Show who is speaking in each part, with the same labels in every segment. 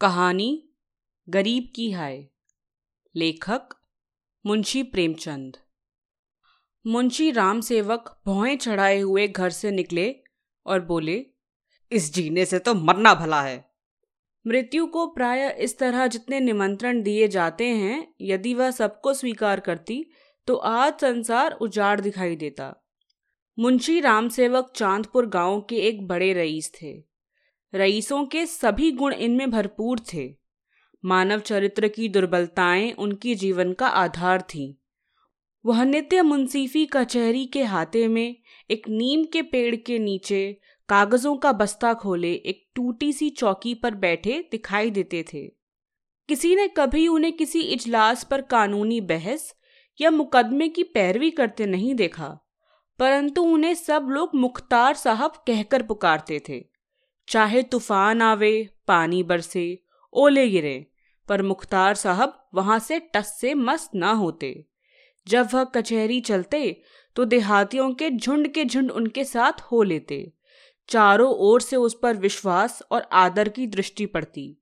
Speaker 1: कहानी गरीब की हाय। लेखक मुंशी प्रेमचंद। मुंशी राम सेवक भौएँ चढ़ाए हुए घर से निकले और बोले,
Speaker 2: इस जीने से तो मरना भला है।
Speaker 1: मृत्यु को प्राय इस तरह जितने निमंत्रण दिए जाते हैं, यदि वह सबको स्वीकार करती तो आज संसार उजाड़ दिखाई देता। मुंशी राम सेवक चांदपुर गाँव के एक बड़े रईस थे। रईसों के सभी गुण इनमें भरपूर थे। मानव चरित्र की दुर्बलताएँ उनकी जीवन का आधार थीं। वह नित्य मुंसीफी कचहरी के हाथे में एक नीम के पेड़ के नीचे कागजों का बस्ता खोले एक टूटी सी चौकी पर बैठे दिखाई देते थे। किसी ने कभी उन्हें किसी इजलास पर कानूनी बहस या मुकदमे की पैरवी करते नहीं देखा, परंतु उन्हें सब लोग मुख्तार साहब कहकर पुकारते थे। चाहे तूफ़ान आवे, पानी बरसे, ओले गिरे, पर मुख्तार साहब वहाँ से टस से मस्त ना होते। जब वह कचहरी चलते तो देहातियों के झुंड के झुंड उनके साथ हो लेते। चारों ओर से उस पर विश्वास और आदर की दृष्टि पड़ती।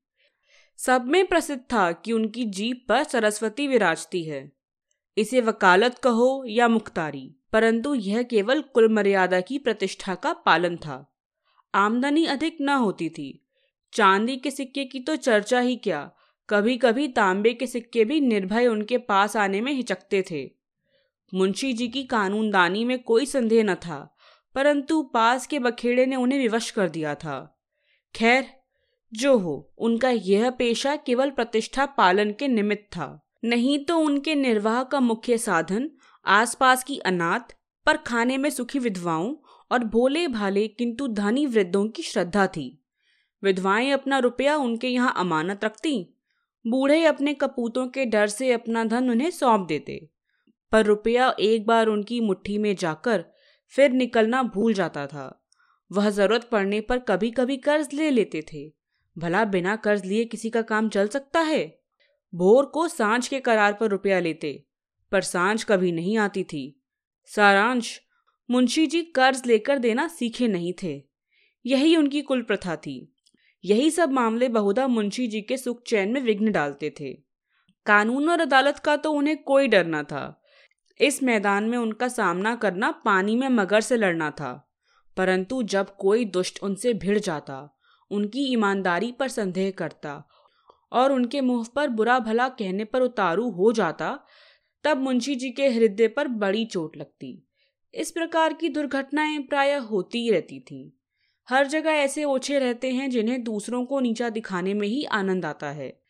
Speaker 1: सब में प्रसिद्ध था कि उनकी जीप पर सरस्वती विराजती है। इसे वकालत कहो या मुख्तारी, परंतु यह केवल कुल मर्यादा की प्रतिष्ठा का पालन था। आमदनी अधिक न होती थी। चांदी के सिक्के की तो चर्चा ही क्या कभी कभी तांबे के सिक्के भी निर्भय उनके पास आने में हिचकते थे। मुंशी जी की कानूनदानी में कोई संदेह न था, परंतु पास के बखेड़े ने उन्हें विवश कर दिया था। खैर, जो हो, उनका यह पेशा केवल प्रतिष्ठा पालन के निमित्त था, नहीं तो उनके निर्वाह का मुख्य साधन, आसपास की अनाथ, पर खाने में सुखी विधवाओं और भोले भाले किंतु धनी वृद्धों की श्रद्धा थी। विधवाएँ अपना रुपया उनके यहाँ अमानत रखती, बूढ़े अपने कपूतों के डर से अपना धन उन्हें सौंप देते, पर रुपया एक बार उनकी मुट्ठी में जाकर फिर निकलना भूल जाता था। वह ज़रूरत पड़ने पर कभी कभी कर्ज ले लेते थे। भला बिना कर्ज लिए किसी का काम चल सकता है? भोर को साँझ के करार पर रुपया लेते, पर साँझ कभी नहीं आती थी। सारांश मुंशी जी कर्ज लेकर देना सीखे नहीं थे। यही उनकी कुल प्रथा थी। यही सब मामले बहुधा मुंशी जी के सुख चैन में विघ्न डालते थे। कानून और अदालत का तो उन्हें कोई डर न था। इस मैदान में उनका सामना करना पानी में मगर से लड़ना था। परंतु जब कोई दुष्ट उनसे भिड़ जाता, उनकी ईमानदारी पर संदेह करता और उनके मुँह पर बुरा भला कहने पर उतारू हो जाता, तब मुंशी जी के हृदय पर बड़ी चोट लगती। इस प्रकार की दुर्घटनाएँ प्राय होती ही रहती थी। हर जगह ऐसे ओछे रहते हैं जिन्हें दूसरों को नीचा दिखाने में ही आनंद आता है।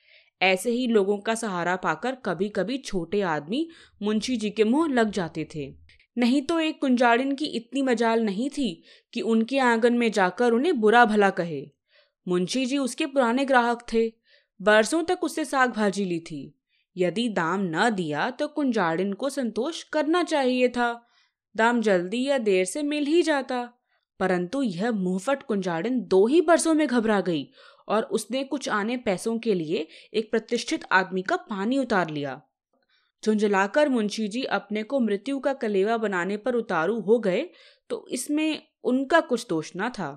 Speaker 1: ऐसे ही लोगों का सहारा पाकर कभी कभी छोटे आदमी मुंशी जी के मुँह लग जाते थे। नहीं तो एक कुंजाड़िन की इतनी मजाल नहीं थी कि उनके आँगन में जाकर उन्हें बुरा भला कहे। मुंशी जी उसके पुराने ग्राहक थे। बरसों तक उससे साग भाजी ली थी। यदि दाम न दिया तो कुंजाड़िन को संतोष करना चाहिए था। दाम जल्दी या देर से मिल ही जाता। परंतु यह मुहफट कुंजाड़िन दो ही बरसों में घबरा गई और उसने कुछ आने पैसों के लिए एक प्रतिष्ठित आदमी का पानी उतार लिया। झुंझलाकर मुंशी जी अपने को मृत्यु का कलेवा बनाने पर उतारू हो गए तो इसमें उनका कुछ दोष ना था।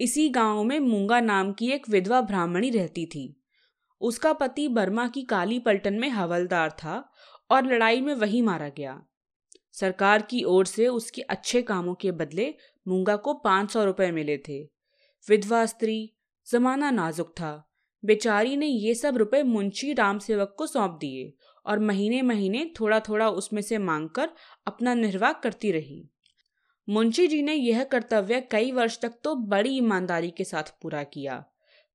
Speaker 1: इसी गाँव में मूँगा नाम की एक विधवा ब्राह्मणी रहती थी। उसका पति बर्मा की काली पलटन में हवलदार था और लड़ाई में वही मारा गया। सरकार की ओर से उसके अच्छे कामों के बदले मूँगा को पाँच सौ रुपए मिले थे। विधवा स्त्री, जमाना नाजुक था। बेचारी ने ये सब रुपए मुंशी राम सेवक को सौंप दिए और महीने महीने थोड़ा थोड़ा उसमें से मांगकर अपना निर्वाह करती रही। मुंशी जी ने यह कर्तव्य कई वर्ष तक तो बड़ी ईमानदारी के साथ पूरा किया,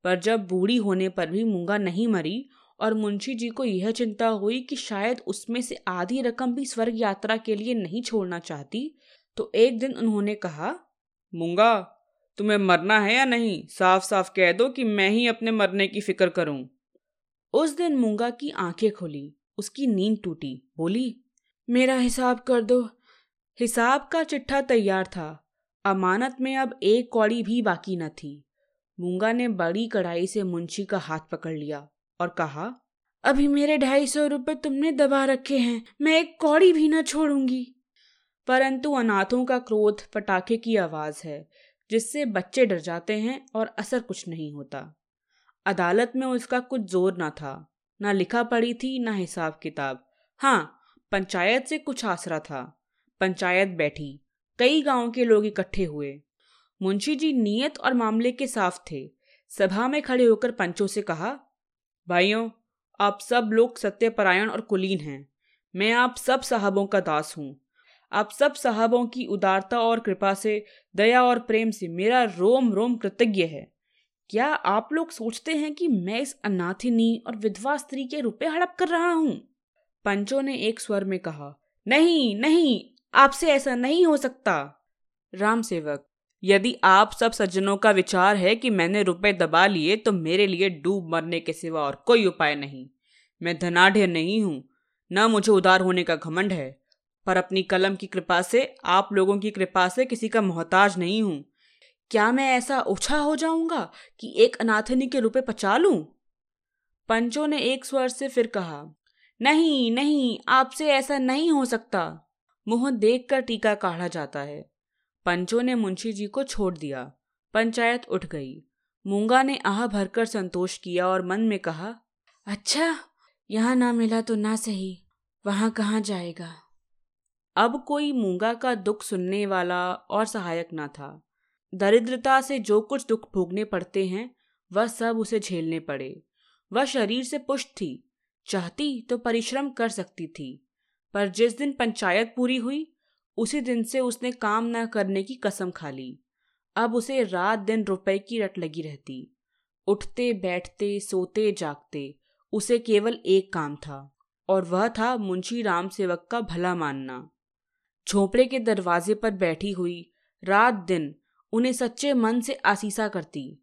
Speaker 1: पर जब बूढ़ी होने पर भी मूँगा नहीं मरी और मुंशी जी को यह चिंता हुई कि शायद उसमें से आधी रकम भी स्वर्ग यात्रा के लिए नहीं छोड़ना चाहती। तो एक दिन उन्होंने कहा,
Speaker 2: मूँगा, तुम्हें मरना है या नहीं? साफ़ साफ़ कह दो कि मैं ही अपने मरने की फ़िक्र करूँ।
Speaker 1: उस दिन मूँगा की आँखें खुली, उसकी नींद टूटी। बोली, मेरा हिसाब कर दो। हिसाब का चिट्ठा तैयार था। अमानत में अब एक कौड़ी भी बाकी न थी। मूँगा ने बड़ी कड़ाई से मुंशी का हाथ पकड़ लिया। और कहा, अभी मेरे ढाई सौ रुपये तुमने दबा रखे हैं, मैं एक कौड़ी भी न छोड़ूँगी। परंतु अनाथों का क्रोध पटाखे की आवाज़ है, जिससे बच्चे डर जाते हैं और असर कुछ नहीं होता। अदालत में उसका कुछ ज़ोर ना था, ना लिखा पड़ी थी, ना हिसाब किताब। हाँ पंचायत से कुछ आसरा था। पंचायत बैठी, कई गाँव के लोग इकट्ठे हुए। मुंशी जी नियत और मामले के साफ़ थे। सभा में खड़े होकर पंचों से कहा भाइयों, आप सब लोग सत्यपरायण और कुलीन हैं। मैं आप सब साहबों का दास हूँ। आप सब साहबों की उदारता और कृपा से, दया और प्रेम से मेरा रोम रोम कृतज्ञ है। क्या आप लोग सोचते हैं कि मैं इस अनाथिनी और विधवा स्त्री के रुपए हड़प कर रहा हूँ? पंचों ने एक स्वर में कहा, नहीं नहीं, आपसे ऐसा नहीं हो सकता। राम सेवक यदि आप सब सज्जनों का विचार है कि मैंने रुपए दबा लिए तो मेरे लिए डूब मरने के सिवा और कोई उपाय नहीं। मैं धनाढ़ नहीं हूँ, न मुझे उदार होने का घमंड है, पर अपनी कलम की कृपा से, आप लोगों की कृपा से किसी का मोहताज नहीं हूँ। क्या मैं ऐसा ओछा हो जाऊँगा कि एक अनाथनी के रुपए पचा लूँ? पंचों ने एक स्वर से फिर कहा, नहीं नहीं, आपसे ऐसा नहीं हो सकता। मुँह देखकर टीका काढ़ा जाता है। पंचों ने मुंशी जी को छोड़ दिया। पंचायत उठ गई। मूँगा ने आह भरकर संतोष किया और मन में कहा अच्छा यहाँ ना मिला तो ना सही। वहाँ कहाँ जाएगा? अब कोई मूँगा का दुख सुनने वाला और सहायक ना था। दरिद्रता से जो कुछ दुख भोगने पड़ते हैं, वह सब उसे झेलने पड़े। वह शरीर से पुष्ट थी। चाहती तो परिश्रम कर सकती थी। पर जिस दिन पंचायत पूरी हुई उसी दिन से उसने काम न करने की कसम खा ली। अब उसे रात दिन रुपए की रट लगी रहती। उठते, बैठते, सोते, जागते, उसे केवल एक काम था, और वह था मुंशी राम सेवक का भला मानना। झोपड़े के दरवाजे पर बैठी हुई रात दिन उन्हें सच्चे मन से आसीसा करती।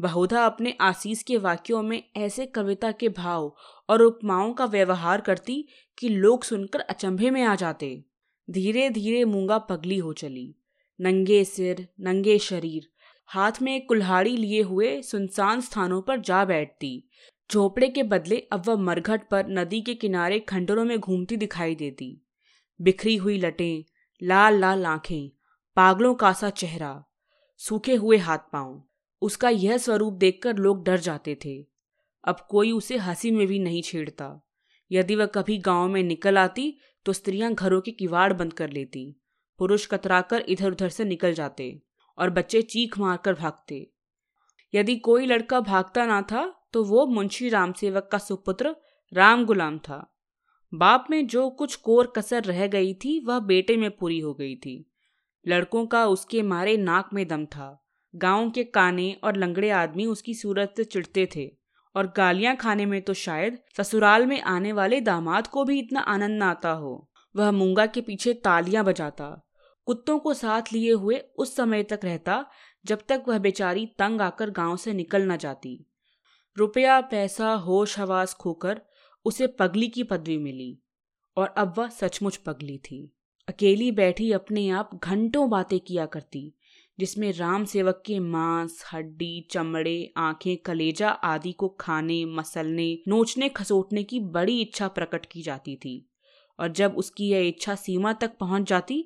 Speaker 1: बहुधा अपने आशीष के वाक्यों में ऐसे कविता के भाव और उपमाओं का व्यवहार करती कि लोग सुनकर अचंभे में आ जाते। धीरे धीरे मूँगा पगली हो चली। नंगे सिर, नंगे शरीर। हाथ में एक कुल्हाड़ी लिए हुए सुनसान स्थानों पर जा बैठती। झोपड़े के बदले अब वह मरघट पर नदी के किनारे खंडरों में घूमती दिखाई देती। बिखरी हुई लटें, लाल लाल आँखें, पागलों का सा चेहरा, सूखे हुए हाथ पाँव। उसका यह स्वरूप देखकर लोग डर जाते थे। अब कोई उसे हँसी में भी नहीं छेड़ता। यदि वह कभी गाँव में निकल आती तो स्त्रियाँ घरों के किवाड़ बंद कर लेती, पुरुष कतराकर इधर उधर से निकल जाते और बच्चे चीख मारकर भागते। यदि कोई लड़का भागता ना था तो वो मुंशी राम सेवक का सुपुत्र राम गुलाम था। बाप में जो कुछ कोर कसर रह गई थी, वह बेटे में पूरी हो गई थी। लड़कों का उसके मारे नाक में दम था। गाँव के काने और लंगड़े आदमी उसकी सूरत से चिढ़ते थे। और गालियाँ खाने में तो शायद ससुराल में आने वाले दामाद को भी इतना आनंद न आता हो। वह मूँगा के पीछे तालियाँ बजाता, कुत्तों को साथ लिए हुए उस समय तक रहता जब तक वह बेचारी तंग आकर गाँव से निकल न जाती। रुपया, पैसा, होश, हवास खोकर उसे पगली की पदवी मिली और अब वह सचमुच पगली थी। अकेली बैठी अपने आप घंटों बातें किया करती जिसमें राम सेवक के मांस, हड्डी, चमड़े, आँखें, कलेजा आदि को खाने, मसलने, नोचने, खसोटने की बड़ी इच्छा प्रकट की जाती थी। और जब उसकी यह इच्छा सीमा तक पहुँच जाती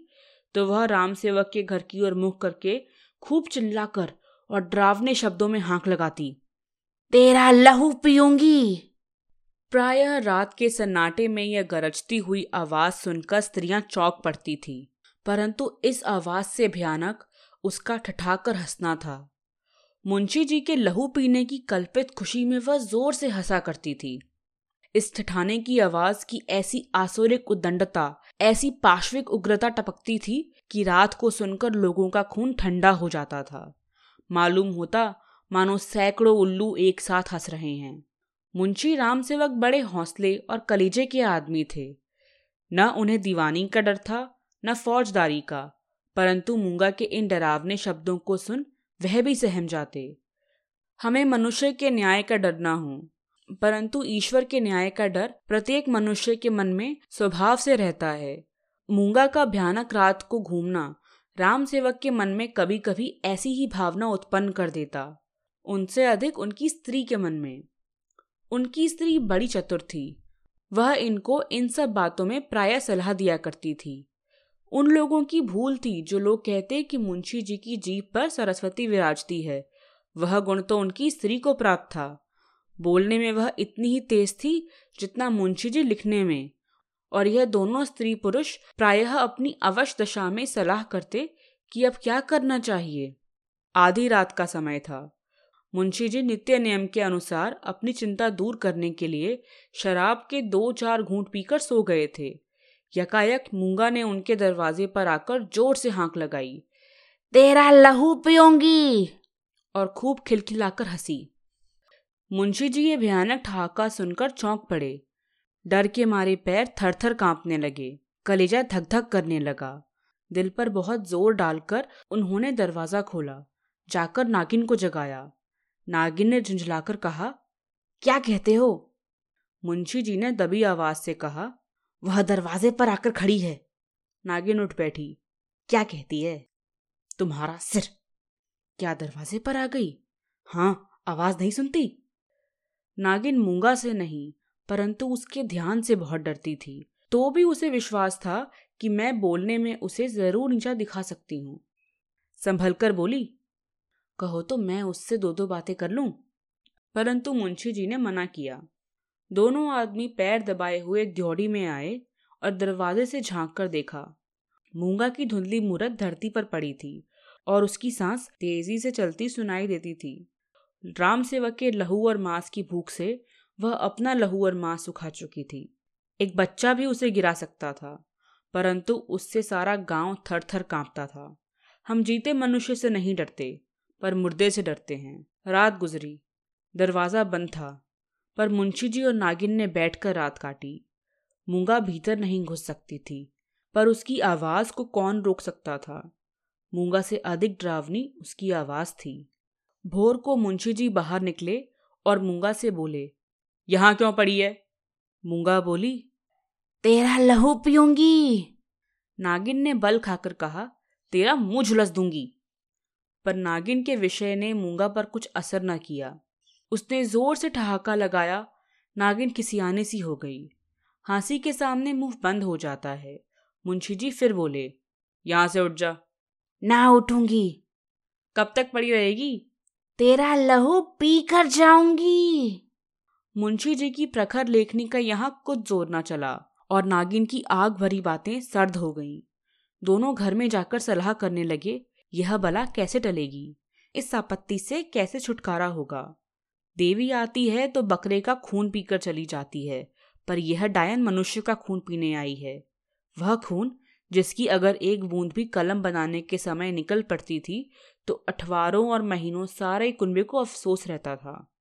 Speaker 1: तो वह राम सेवक के घर की ओर मुख करके खूब चिल्लाकर और डरावने शब्दों में हाँक लगाती, तेरा लहू पीऊँगी! प्रायः रात के सन्नाटे में यह गरजती हुई आवाज़ सुनकर स्त्रियाँ चौक पड़ती थी, परंतु इस आवाज़ से भयानक उसका ठठाकर हंसना था। मुंशी जी के लहू पीने की कल्पित खुशी में वह ज़ोर से हंसा करती थी। इस ठठाने की आवाज़ की ऐसी आसुरिक उदंडता ऐसी पाश्विक उग्रता टपकती थी कि रात को सुनकर लोगों का खून ठंडा हो जाता था। मालूम होता, मानो सैकड़ों उल्लू एक साथ हंस रहे हैं। मुंशी राम सेवक बड़े हौसले और कलीजे के आदमी थे। न उन्हें दीवानी का डर था, न फौजदारी का। परंतु मूँगा के इन डरावने शब्दों को सुन वह भी सहम जाते। हमें मनुष्य के न्याय का डर ना हो, परंतु ईश्वर के न्याय का डर प्रत्येक मनुष्य के मन में स्वभाव से रहता है। मूँगा का भयानक रात को घूमना राम सेवक के मन में कभी कभी ऐसी ही भावना उत्पन्न कर देता। उनसे अधिक उनकी स्त्री के मन में। उनकी स्त्री बड़ी चतुर थी। वह इनको इन सब बातों में प्राय सलाह दिया करती थी। उन लोगों की भूल थी जो लोग कहते कि मुंशी जी की जीप पर सरस्वती विराजती है। वह गुण तो उनकी स्त्री को प्राप्त था। बोलने में वह इतनी ही तेज थी जितना मुंशी जी लिखने में। और यह दोनों स्त्री पुरुष प्रायः अपनी अवश्य दशा में सलाह करते कि अब क्या करना चाहिए। आधी रात का समय था। मुंशी जी नित्य नियम के अनुसार अपनी चिंता दूर करने के लिए शराब के दो चार घूंट पीकर सो गए थे। यकायक मूँगा ने उनके दरवाजे पर आकर ज़ोर से हाँक लगाई। तेरा लहू पियोंगी। और खूब खिलखिलाकर हँसी। मुंशी जी ये भयानक ठहाका सुनकर चौंक पड़े। डर के मारे पैर थर थर कांपने लगे। कलेजा धक धक करने लगा। दिल पर बहुत ज़ोर डालकर उन्होंने दरवाज़ा खोला। जाकर नागिन को जगाया। नागिन ने झुंझलाकर कहा, क्या कहते हो? मुंशी जी ने दबी आवाज़ से कहा वह दरवाजे पर आकर खड़ी है। नागिन उठ बैठी। क्या कहती है? तुम्हारा सिर। क्या दरवाजे पर आ गई? हाँ आवाज़ नहीं सुनती? नागिन मूँगा से नहीं, परंतु उसके ध्यान से बहुत डरती थी। तो भी उसे विश्वास था कि मैं बोलने में उसे ज़रूर नीचा दिखा सकती हूँ। संभल कर बोली, कहो तो मैं उससे दो दो बातें कर लूँ? परंतु मुंशी जी ने मना किया। दोनों आदमी पैर दबाए हुए द्योड़ी में आए और दरवाजे से झाँक कर देखा। मूँगा की धुंधली मूरत धरती पर पड़ी थी और उसकी सांस तेज़ी से चलती सुनाई देती थी। राम सेवक के लहू और मांस की भूख से वह अपना लहू और मांस सुखा चुकी थी। एक बच्चा भी उसे गिरा सकता था, परंतु उससे सारा गाँव थर थर कांपता था। हम जीते मनुष्य से नहीं डरते, पर मुर्दे से डरते हैं। रात गुजरी, दरवाज़ा बंद था। पर मुंशी जी और नागिन ने बैठकर रात काटी। मूँगा भीतर नहीं घुस सकती थी, पर उसकी आवाज़ को कौन रोक सकता था? मूँगा से अधिक डरावनी उसकी आवाज़ थी। भोर को मुंशी जी बाहर निकले और मूँगा से बोले, यहाँ क्यों पड़ी है? मूँगा बोली, तेरा लहू पीऊँगी। नागिन ने बल खाकर कहा, तेरा मुँह झुलस दूँगी। पर नागिन के विषय ने मूँगा पर कुछ असर न किया। उसने ज़ोर से ठहाका लगाया नागिन किसियाने सी हो गई। हांसी के सामने मुँह बंद हो जाता है। मुंशी जी फिर बोले यहाँ से उठ जा। ना उठूँगी। कब तक पड़ी रहेगी? तेरा लहू पी कर जाऊँगी। मुंशी जी की प्रखर लेखनी का यहाँ कुछ ज़ोर ना चला और नागिन की आग भरी बातें सर्द हो गईं। दोनों घर में जाकर सलाह करने लगे यह बला कैसे टलेगी? इस आपत्ति से कैसे छुटकारा होगा? देवी आती है तो बकरे का खून पीकर चली जाती है, पर यह डायन मनुष्य का खून पीने आई है। वह खून, जिसकी अगर एक बूंद भी कलम बनाने के समय निकल पड़ती थी तो अठवारों और महीनों सारे कुंबे को अफसोस रहता था,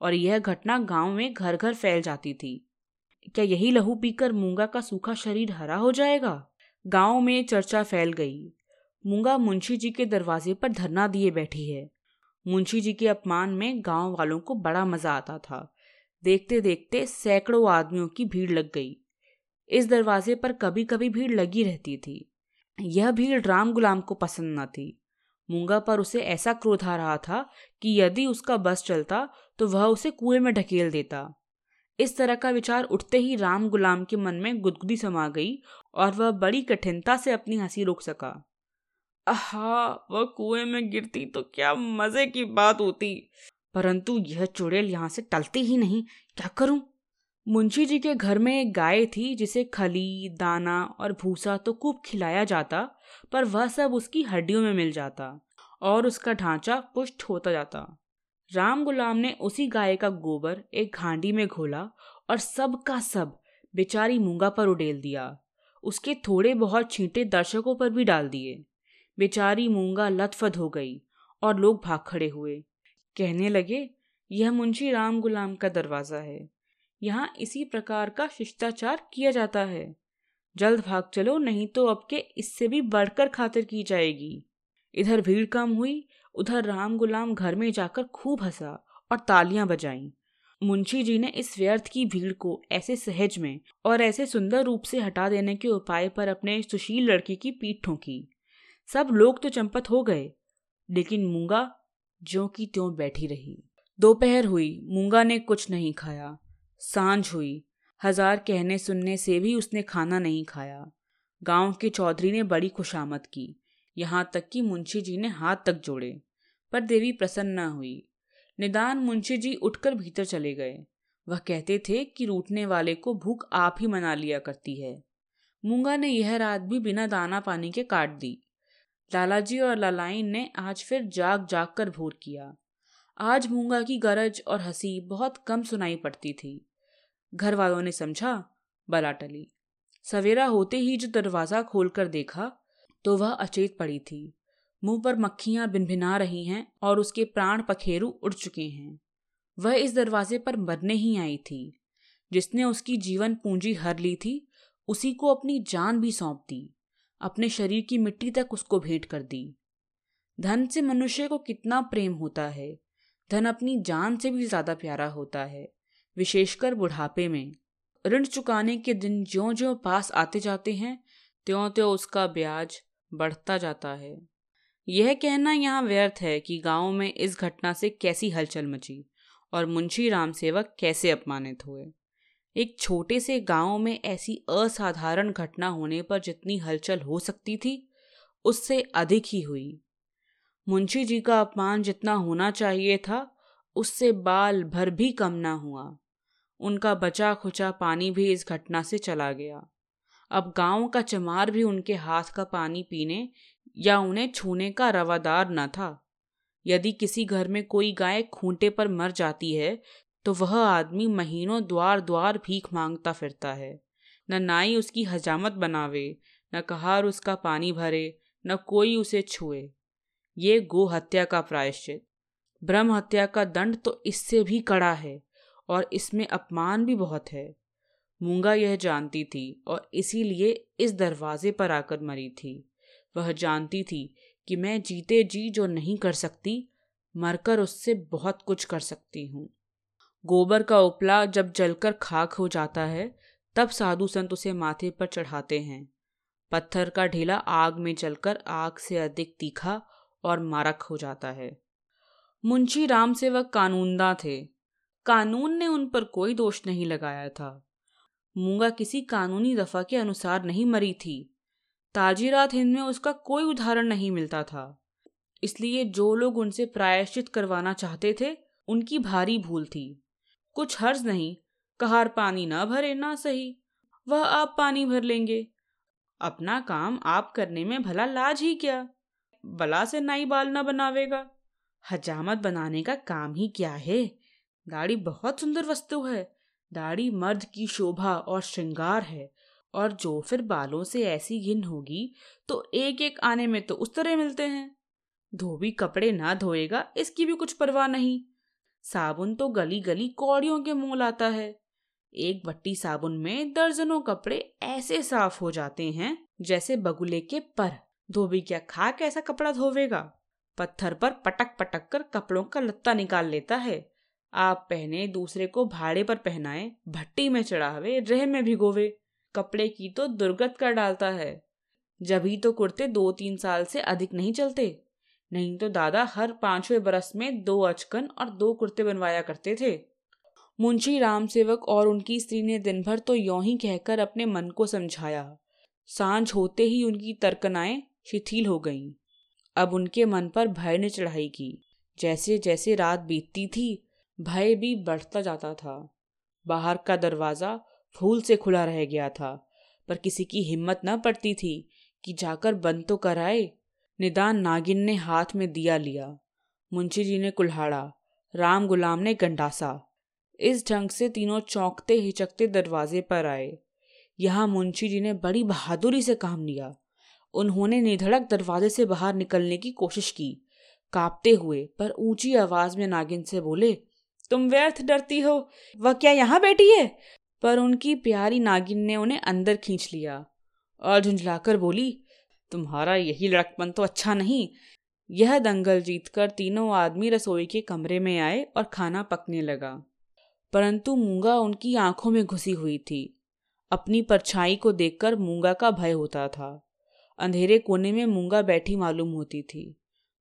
Speaker 1: और यह घटना गाँव में घर घर फैल जाती थी। क्या यही लहू पीकर मूँगा का सूखा शरीर हरा हो जाएगा? गाँव में चर्चा फैल गई। मूँगा मुंशी जी के दरवाजे पर धरना दिए बैठी है। मुंशी जी के अपमान में गाँव वालों को बड़ा मज़ा आता था। देखते देखते सैकड़ों आदमियों की भीड़ लग गई। इस दरवाजे पर कभी कभी भीड़ लगी रहती थी। यह भीड़ राम गुलाम को पसंद न थी। मूँगा पर उसे ऐसा क्रोध आ रहा था कि यदि उसका बस चलता तो वह उसे कुएँ में ढकेल देता। इस तरह का विचार उठते ही राम गुलाम के मन में गुदगुदी समा गई और वह बड़ी कठिनता से अपनी हँसी रोक सका। आहा, वह कुएँ में गिरती तो क्या मज़े की बात होती। परंतु यह चुड़ैल यहाँ से टलती ही नहीं। क्या करूँ? मुंशी जी के घर में एक गाय थी जिसे खली, दाना और भूसा तो खूब खिलाया जाता, पर वह सब उसकी हड्डियों में मिल जाता और उसका ढांचा पुष्ट होता जाता। राम गुलाम ने उसी गाय का गोबर एक घांडी में घोला और सब का सब बेचारी मूँगा पर उडेल दिया। उसके थोड़े बहुत छींटे दर्शकों पर भी डाल दिए। बेचारी मूँगा लथफद हो गई और लोग भाग खड़े हुए। कहने लगे, यह मुंशी राम गुलाम का दरवाज़ा है। यहाँ इसी प्रकार का शिष्टाचार किया जाता है। जल्द भाग चलो, नहीं तो अब के इससे भी बढ़कर खातिर की जाएगी। इधर भीड़ कम हुई, उधर राम गुलाम घर में जाकर खूब हंसा और तालियाँ बजाईं। मुंशी जी ने इस व्यर्थ की भीड़ को ऐसे सहज में और ऐसे सुंदर रूप से हटा देने के उपाय पर अपने सुशील लड़की की पीठ ठोंकी। सब लोग तो चंपत हो गए, लेकिन मूँगा ज्यो की त्यों बैठी रही। दोपहर हुई, मूँगा ने कुछ नहीं खाया। साँझ हुई, हज़ार कहने सुनने से भी उसने खाना नहीं खाया। गाँव के चौधरी ने बड़ी खुशामद की। यहाँ तक कि मुंशी जी ने हाथ तक जोड़े, पर देवी प्रसन्न न हुई। निदान मुंशी जी उठकर भीतर चले गए। वह कहते थे कि रूटने वाले को भूख आप ही मना लिया करती है। मूँगा ने यह रात भी बिना दाना पानी के काट दी। लालाजी और लालाइन ने आज फिर जाग जाग कर भोर किया। आज मूँगा की गरज और हँसी बहुत कम सुनाई पड़ती थी। घर वालों ने समझा बला टली सवेरा होते ही जो दरवाज़ा खोलकर देखा तो वह अचेत पड़ी थी। मुँह पर मक्खियाँ भिनभिना रही हैं और उसके प्राण पखेरु उड़ चुके हैं। वह इस दरवाजे पर मरने ही आई थी। जिसने उसकी जीवन पूंजी हर ली थी, उसी को अपनी जान भी सौंप दी। अपने शरीर की मिट्टी तक उसको भेंट कर दी। धन से मनुष्य को कितना प्रेम होता है। धन अपनी जान से भी ज़्यादा प्यारा होता है, विशेषकर बुढ़ापे में। ऋण चुकाने के दिन ज्यो ज्यो पास आते जाते हैं त्यों त्यों उसका ब्याज बढ़ता जाता है। यह कहना यहाँ व्यर्थ है कि गाँव में इस घटना से कैसी हलचल मची और मुंशी राम सेवक कैसे अपमानित हुए। एक छोटे से गाँव में ऐसी असाधारण घटना होने पर जितनी हलचल हो सकती थी, उससे अधिक ही हुई। मुंशी जी का अपमान जितना होना चाहिए था, उससे बाल भर भी कम ना हुआ। उनका बचा खुचा पानी भी इस घटना से चला गया। अब गाँव का चमार भी उनके हाथ का पानी पीने या उन्हें छूने का रवादार न था। यदि किसी घर में कोई गाय खूंटे पर मर जाती है तो वह आदमी महीनों द्वार द्वार भीख माँगता फिरता है। न नाई उसकी हजामत बनावे, न कहार उसका पानी भरे, न कोई उसे छुए। ये गो हत्या का प्रायश्चित। ब्रह्म हत्या का दंड तो इससे भी कड़ा है और इसमें अपमान भी बहुत है। मूँगा यह जानती थी और इसीलिए इस दरवाजे पर आकर मरी थी। वह जानती थी कि मैं जीते जी जो नहीं कर सकती, मरकर उससे बहुत कुछ कर सकती हूँ। गोबर का उपला जब जलकर खाक हो जाता है, तब साधु संत उसे माथे पर चढ़ाते हैं। पत्थर का ढेला आग में जलकर आग से अधिक तीखा और मारक हो जाता है। मुंशी राम से वह कानूनदा थे। कानून ने उन पर कोई दोष नहीं लगाया था। मूँगा किसी कानूनी दफ़ा के अनुसार नहीं मरी थी। ताजीरात हिंद में उसका कोई उदाहरण नहीं मिलता था। इसलिए जो लोग उनसे प्रायश्चित करवाना चाहते थे, उनकी भारी भूल थी। कुछ हर्ज नहीं। कहार पानी ना भरे, ना सही। वह आप पानी भर लेंगे। अपना काम आप करने में भला लाज ही क्या? बला से नाई बाल ना बनावेगा। हजामत बनाने का काम ही क्या है? दाढ़ी बहुत सुंदर वस्तु है। दाढ़ी मर्द की शोभा और श्रृंगार है। और जो फिर बालों से ऐसी घिन होगी तो एक एक आने में तो उस तरह मिलते हैं। धोबी कपड़े ना धोएगा, इसकी भी कुछ परवाह नहीं। साबुन तो गली गली कौड़ियों के मुँह लाता है। एक बट्टी साबुन में दर्जनों कपड़े ऐसे साफ़ हो जाते हैं, जैसे बगुले के पर। धोबी क्या खा कैसा कपड़ा धोवेगा? पत्थर पर पटक पटक कर कपड़ों का लत्ता निकाल लेता है। आप पहने, दूसरे को भाड़े पर पहनाए, भट्टी में चढ़ावे, रह में भिगोवे। कपड़े की तो दुर्गत कर डालता है। जभी तो कुर्ते दो तीन साल से अधिक नहीं चलते। नहीं तो दादा हर पाँचवें बरस में दो अचकन और दो कुर्ते बनवाया करते थे। मुंशी राम सेवक और उनकी स्त्री ने दिन भर तो यों ही कहकर अपने मन को समझाया। साँझ होते ही उनकी तर्कनाएँ शिथिल हो गईं। अब उनके मन पर भय ने चढ़ाई की। जैसे जैसे रात बीतती थी, भय भी बढ़ता जाता था। बाहर का दरवाज़ा फूल से खुला रह गया था, पर किसी की हिम्मत न पड़ती थी कि जाकर बंद तो कराए निदान नागिन ने हाथ में दिया लिया। मुंशी जी ने कुल्हाड़ा। राम गुलाम ने गंडासा। इस ढंग से तीनों चौंकते हिचकते दरवाजे पर आए। यहाँ मुंशी जी ने बड़ी बहादुरी से काम लिया। उन्होंने निधड़क दरवाजे से बाहर निकलने की कोशिश की। कांपते हुए, पर ऊँची आवाज़ में नागिन से बोले, तुम व्यर्थ डरती हो? वह क्या यहाँ बैठी है? पर उनकी प्यारी नागिन ने उन्हें अंदर खींच लिया। और झुंझलाकर बोली तुम्हारा यही लड़कपन तो अच्छा नहीं। यह दंगल जीतकर तीनों आदमी रसोई के कमरे में आए और खाना पकने लगा। परंतु मूँगा उनकी आँखों में घुसी हुई थी। अपनी परछाई को देखकर मूँगा का भय होता था। अंधेरे कोने में मूँगा बैठी मालूम होती थी।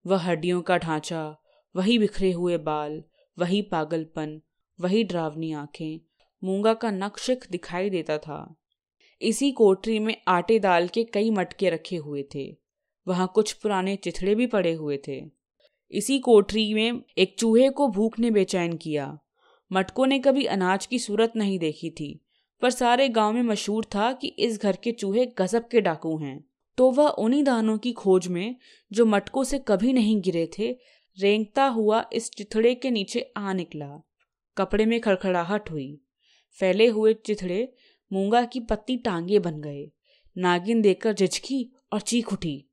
Speaker 1: वह हड्डियों का ढांचा, वही बिखरे हुए बाल, वही पागलपन, वही डरावनी आँखें, मूँगा का नक्शिक दिखाई देता था। इसी कोठरी में आटे दाल के कई मटके रखे हुए थे। वहाँ कुछ पुराने चिथड़े भी पड़े हुए थे। इसी कोठरी में एक चूहे को भूख ने बेचैन किया। मटको ने कभी अनाज की सूरत नहीं देखी थी, पर सारे गाँव में मशहूर था कि इस घर के चूहे गजब के डाकू हैं। तो वह उन्हीं दानों की खोज में, जो मटकों से कभी नहीं गिरे थे, रेंगता हुआ इस चिथड़े के नीचे आ निकला। कपड़े में खड़खड़ाहट हुई। फैले हुए चिथड़े मूँगा की पत्ती टांगे बन गए। नागिन देखकर झिझकी और चीख उठी।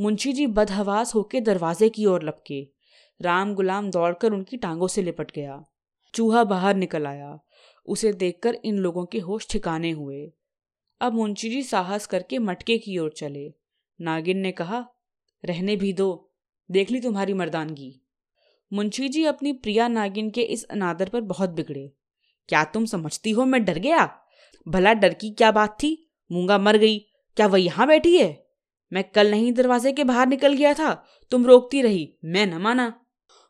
Speaker 1: मुंशी जी बदहवास होकर दरवाजे की ओर लपके। राम गुलाम दौड़कर उनकी टांगों से लिपट गया। चूहा बाहर निकल आया। उसे देखकर इन लोगों के होश ठिकाने हुए। अब मुंशी जी साहस करके मटके की ओर चले। नागिन ने कहा, रहने भी दो। देख ली तुम्हारी मर्दानगी। मुंशी जी अपनी प्रिया नागिन के इस अनादर पर बहुत बिगड़े। क्या तुम समझती हो मैं डर गया? भला डर की क्या बात थी? मूँगा मर गई। क्या वह यहाँ बैठी है? मैं कल नहीं दरवाजे के बाहर निकल गया था। तुम रोकती रही। मैं न माना।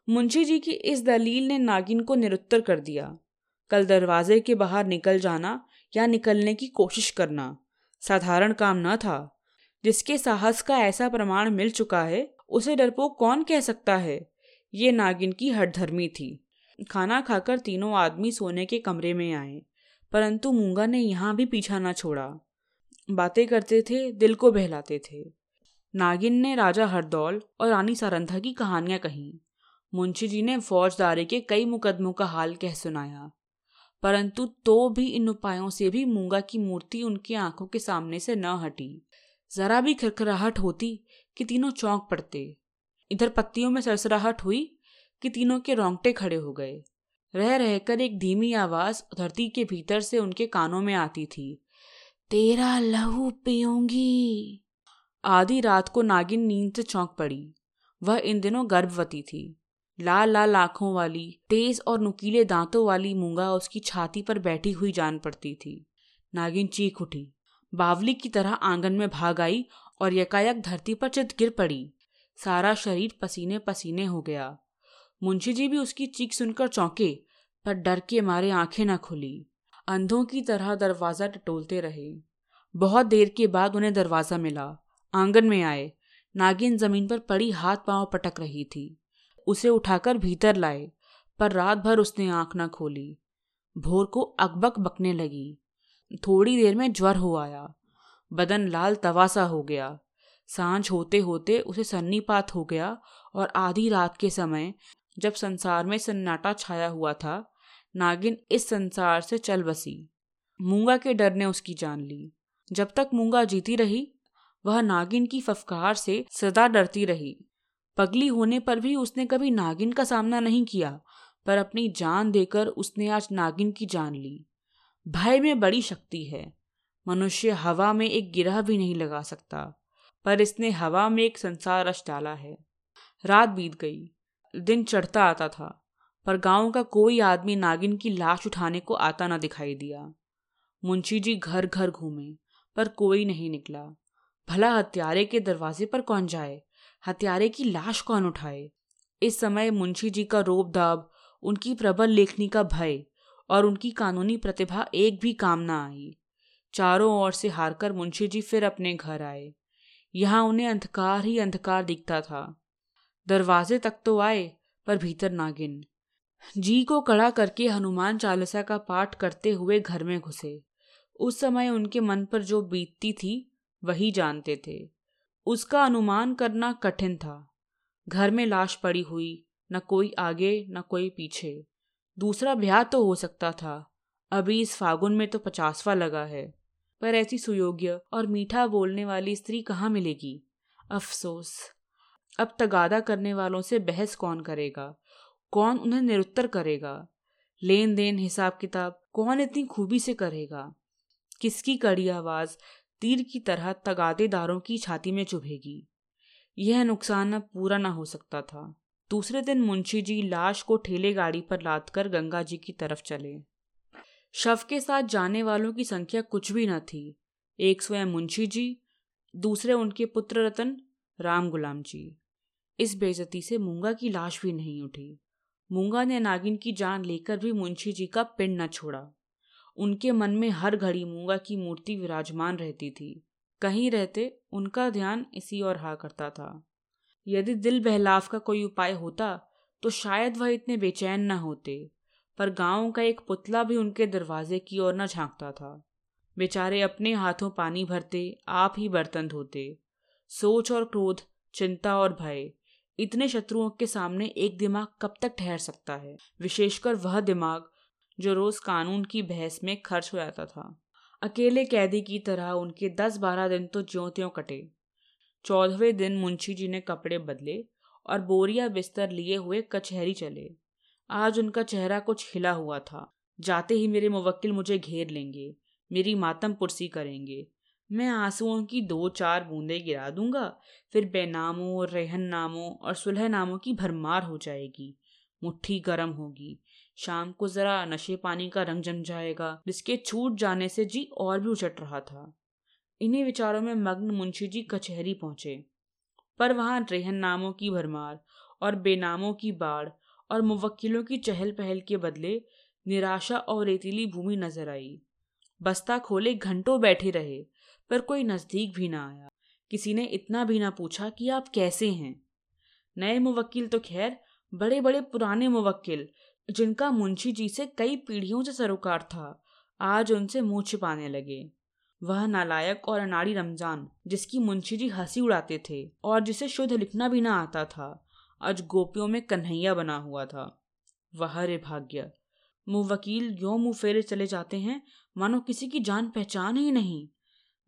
Speaker 1: मुंशी जी की इस दलील ने नागिन को निरुत्तर कर दिया। कल दरवाजे के बाहर निकल जाना या निकलने की कोशिश करना, साधारण काम न था। जिसके साहस का ऐसा प्रमाण मिल चुका है, उसे डरपोक कौन कह सकता है? ये नागिन की हठधर्मी थी। खाना खाकर तीनों आदमी सोने के कमरे में आए। परंतु मूँगा ने यहाँ भी पीछा न छोड़ा। बातें करते थे, दिल को बहलाते थे। नागिन ने राजा हरदौल और रानी सारंधा की कहानियाँ कही। मुंशी जी ने फौजदारी के कई मुकदमों का हाल कह सुनाया। परंतु तो भी इन उपायों से भी मूँगा की मूर्ति उनकी आँखों के सामने से न हटी। जरा भी खरखराहट होती कि तीनों चौंक पड़ते। इधर पत्तियों में सरसराहट हुई कि तीनों के रोंगटे खड़े हो गए। रह रहकर एक धीमी आवाज़ धरती के भीतर से उनके कानों में आती थी। तेरा लहू पीऊँगी। आधी रात को नागिन नींद से चौंक पड़ी। वह इन दिनों गर्भवती थी। लाल लाल आँखों वाली, तेज और नुकीले दांतों वाली मूँगा उसकी छाती पर बैठी हुई जान पड़ती थी। नागिन चीख उठी। बावली की तरह आँगन में भाग आई और यकायक धरती पर चित गिर पड़ी। सारा शरीर पसीने पसीने हो गया। मुंशी जी भी उसकी चीख सुनकर चौंके, पर डर के मारे आँखें न खुली। अंधों की तरह दरवाज़ा टटोलते रहे। बहुत देर के बाद उन्हें दरवाज़ा मिला। आँगन में आए। नागिन ज़मीन पर पड़ी हाथ पाँव पटक रही थी। उसे उठाकर भीतर लाए, पर रात भर उसने आँख न खोली। भोर को अकबक बकने लगी। थोड़ी देर में ज्वर हो आया। बदन लाल तवासा हो गया। साँझ होते होते उसे सन्नीपात हो गया और आधी रात के समय जब संसार में सन्नाटा छाया हुआ था, नागिन इस संसार से चल बसी। मूँगा के डर ने उसकी जान ली। जब तक मूँगा जीती रही, वह नागिन की फफकार से सदा डरती रही। पगली होने पर भी उसने कभी नागिन का सामना नहीं किया, पर अपनी जान देकर उसने आज नागिन की जान ली। भय में बड़ी शक्ति है। मनुष्य हवा में एक गिरह भी नहीं लगा सकता, पर इसने हवा में एक संसार रच डाला है। रात बीत गई। दिन चढ़ता आता था, पर गाँव का कोई आदमी नागिन की लाश उठाने को आता ना दिखाई दिया। मुंशी जी घर घर घूमे, पर कोई नहीं निकला। भला हत्यारे के दरवाजे पर कौन जाए? हत्यारे की लाश कौन उठाए? इस समय मुंशी जी का रोब दाब, उनकी प्रबल लेखनी का भय, और उनकी कानूनी प्रतिभा एक भी काम ना आई। चारों ओर से हारकर मुंशी जी फिर अपने घर आए। यहाँ उन्हें अंधकार ही अंधकार दिखता था। दरवाजे तक तो आए, पर भीतर ना गिन। जी को कड़ा करके हनुमान चालीसा का पाठ करते हुए घर में घुसे। उस समय उनके मन पर जो बीतती थी, वही जानते थे। उसका अनुमान करना कठिन था। घर में लाश पड़ी हुई, न कोई आगे, न कोई पीछे। दूसरा ब्याह तो हो सकता था। अभी इस फागुन में तो पचासवा लगा है। पर ऐसी सुयोग्य और मीठा बोलने वाली स्त्री कहाँ मिलेगी? अफसोस। अब तगादा करने वालों से बहस कौन करेगा? कौन उन्हें निरुत्तर करेगा? लेन देन हिसाब किताब कौन इतनी खूबी से करेगा? किसकी कड़ी आवाज़ तीर की तरह तगादेदारों की छाती में चुभेगी? यह नुकसान अब पूरा ना हो सकता था। दूसरे दिन मुंशी जी लाश को ठेले गाड़ी पर लाद कर गंगा जी की तरफ़ चले। शव के साथ जाने वालों की संख्या कुछ भी न थी। एक स्वयं मुंशी जी, दूसरे उनके पुत्र रतन, राम गुलाम जी। इस बेजती से मूँगा की लाश भी नहीं उठी। मूँगा ने नागिन की जान लेकर भी मुंशी जी का पिंड न छोड़ा। उनके मन में हर घड़ी मूँगा की मूर्ति विराजमान रहती थी। कहीं रहते उनका ध्यान इसी और हा करता था। यदि दिल बहलाव का कोई उपाय होता तो शायद वह इतने बेचैन न होते, पर गाँव का एक पुतला भी उनके दरवाजे की ओर न झांकता था। बेचारे अपने हाथों पानी भरते, आप ही बर्तन धोते। सोच और क्रोध, चिंता और भय इतने शत्रुओं के सामने एक दिमाग कब तक ठहर सकता है? विशेषकर वह दिमाग जो रोज कानून की बहस में खर्च हो जाता था। अकेले कैदी की तरह उनके दस बारह दिन तो ज्यों त्यों कटे। चौदहवें दिन मुंशी जी ने कपड़े बदले और बोरिया बिस्तर लिए हुए कचहरी चले। आज उनका चेहरा कुछ हिला हुआ था। जाते ही मेरे मुवक्किल मुझे घेर लेंगे। मेरी मातम पुरसी करेंगे। मैं आंसुओं की दो चार बूंदें गिरा दूँगा, फिर बेनामों, रेहन नामों और सुलह नामों की भरमार हो जाएगी। मुट्ठी गर्म होगी। शाम को जरा नशे पानी का रंग जम जाएगा। जिसके छूट जाने से जी और भी उचट रहा था। इन्हीं विचारों में मग्न मुंशी जी कचहरी पहुँचे। पर वहाँ रेहन नामों की भरमार और बेनामों की बाढ़ और मुवक्किलों की चहल पहल के बदले निराशा और रेतीली भूमि नज़र आई। बस्ता खोले घंटों बैठे रहे। पर कोई नज़दीक भी ना आया। किसी ने इतना भी ना पूछा कि आप कैसे हैं। नए मुवक्किल तो खैर बड़े बड़े पुराने मुवक्किल, जिनका मुंशी जी से कई पीढ़ियों से सरोकार था, आज उनसे मुँह छिपाने लगे। वह नालायक और अनाड़ी रमज़ान, जिसकी मुंशी जी हँसी उड़ाते थे और जिसे शुद्ध लिखना भी ना आता था, आज गोपियों में कन्हैया बना हुआ था। वह रे भाग्य मुँह वकील यो मुँह फेरे चले जाते हैं, मानो किसी की जान पहचान ही नहीं।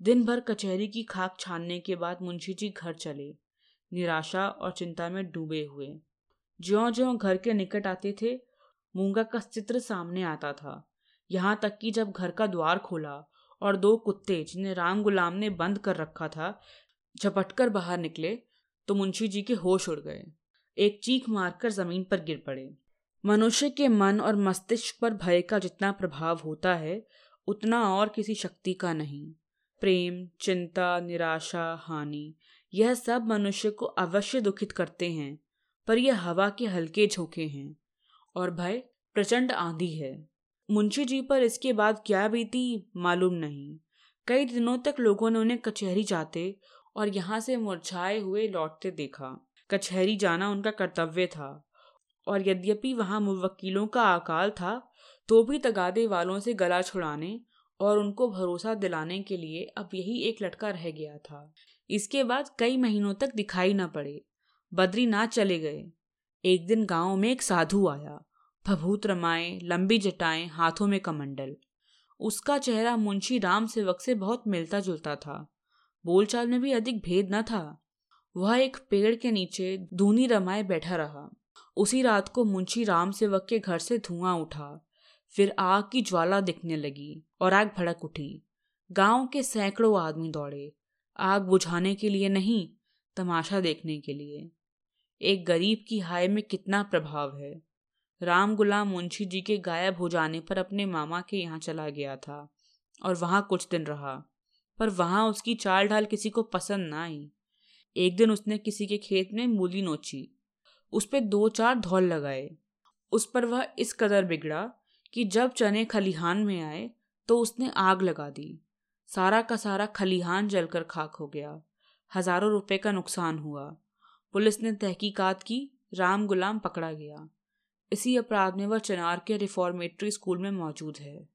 Speaker 1: दिन भर कचहरी की खाक छानने के बाद मुंशी जी घर चले, निराशा और चिंता में डूबे हुए। ज्यो ज्यो घर के निकट आते थे, मूँगा का चित्र सामने आता था। यहाँ तक कि जब घर का द्वार खोला और दो कुत्ते जिन्हें राम गुलाम ने बंद कर रखा था झपटकर बाहर निकले तो मुंशी जी के होश उड़ गए। एक चीख मारकर ज़मीन पर गिर पड़े। मनुष्य के मन और मस्तिष्क पर भय का जितना प्रभाव होता है, उतना और किसी शक्ति का नहीं। प्रेम, चिंता, निराशा, हानि, यह सब मनुष्य को अवश्य दुखित करते हैं, पर यह हवा के हल्के झोंके हैं, और भय प्रचंड आंधी है। मुंशी जी पर इसके बाद क्या बीती, मालूम नहीं। कई दिनों तक लोगों ने उन्हें कचहरी जाते और यहाँ से मुरझाए हुए लौटते देखा। कचहरी जाना उनका कर्तव्य था, और यद्यपि वहाँ मुवक्किलों का अकाल था तो भी तगादे वालों से गला छुड़ाने और उनको भरोसा दिलाने के लिए अब यही एक लटका रह गया था। इसके बाद कई महीनों तक दिखाई न पड़े। बद्रीनाथ चले गए। एक दिन गाँव में एक साधु आया। भभूत रमाए, लंबी जटाएँ, हाथों में कमंडल। उसका चेहरा मुंशी राम सेवक से बहुत मिलता जुलता था। बोलचाल में भी अधिक भेद न था। वह एक पेड़ के नीचे धूनी रमाए बैठा रहा। उसी रात को मुंशी राम सेवक के घर से धुआँ उठा। फिर आग की ज्वाला दिखने लगी और आग भड़क उठी। गाँव के सैकड़ों आदमी दौड़े। आग बुझाने के लिए नहीं, तमाशा देखने के लिए। एक गरीब की हाय में कितना प्रभाव है। राम गुलाम मुंशी जी के गायब हो जाने पर अपने मामा के यहाँ चला गया था और वहाँ कुछ दिन रहा, पर वहाँ उसकी चाल ढाल किसी को पसंद ना आई। एक दिन उसने किसी के खेत में मूली नोची। उस पर दो चार धौल लगाए। उस पर वह इस कदर बिगड़ा कि जब चने खलिहान में आए तो उसने आग लगा दी। सारा का सारा खलिहान जलकर खाक हो गया। हज़ारों रुपए का नुकसान हुआ। पुलिस ने तहकीकात की, राम गुलाम पकड़ा गया। इसी अपराध में वह चनार के रिफॉर्मेटरी स्कूल में मौजूद है।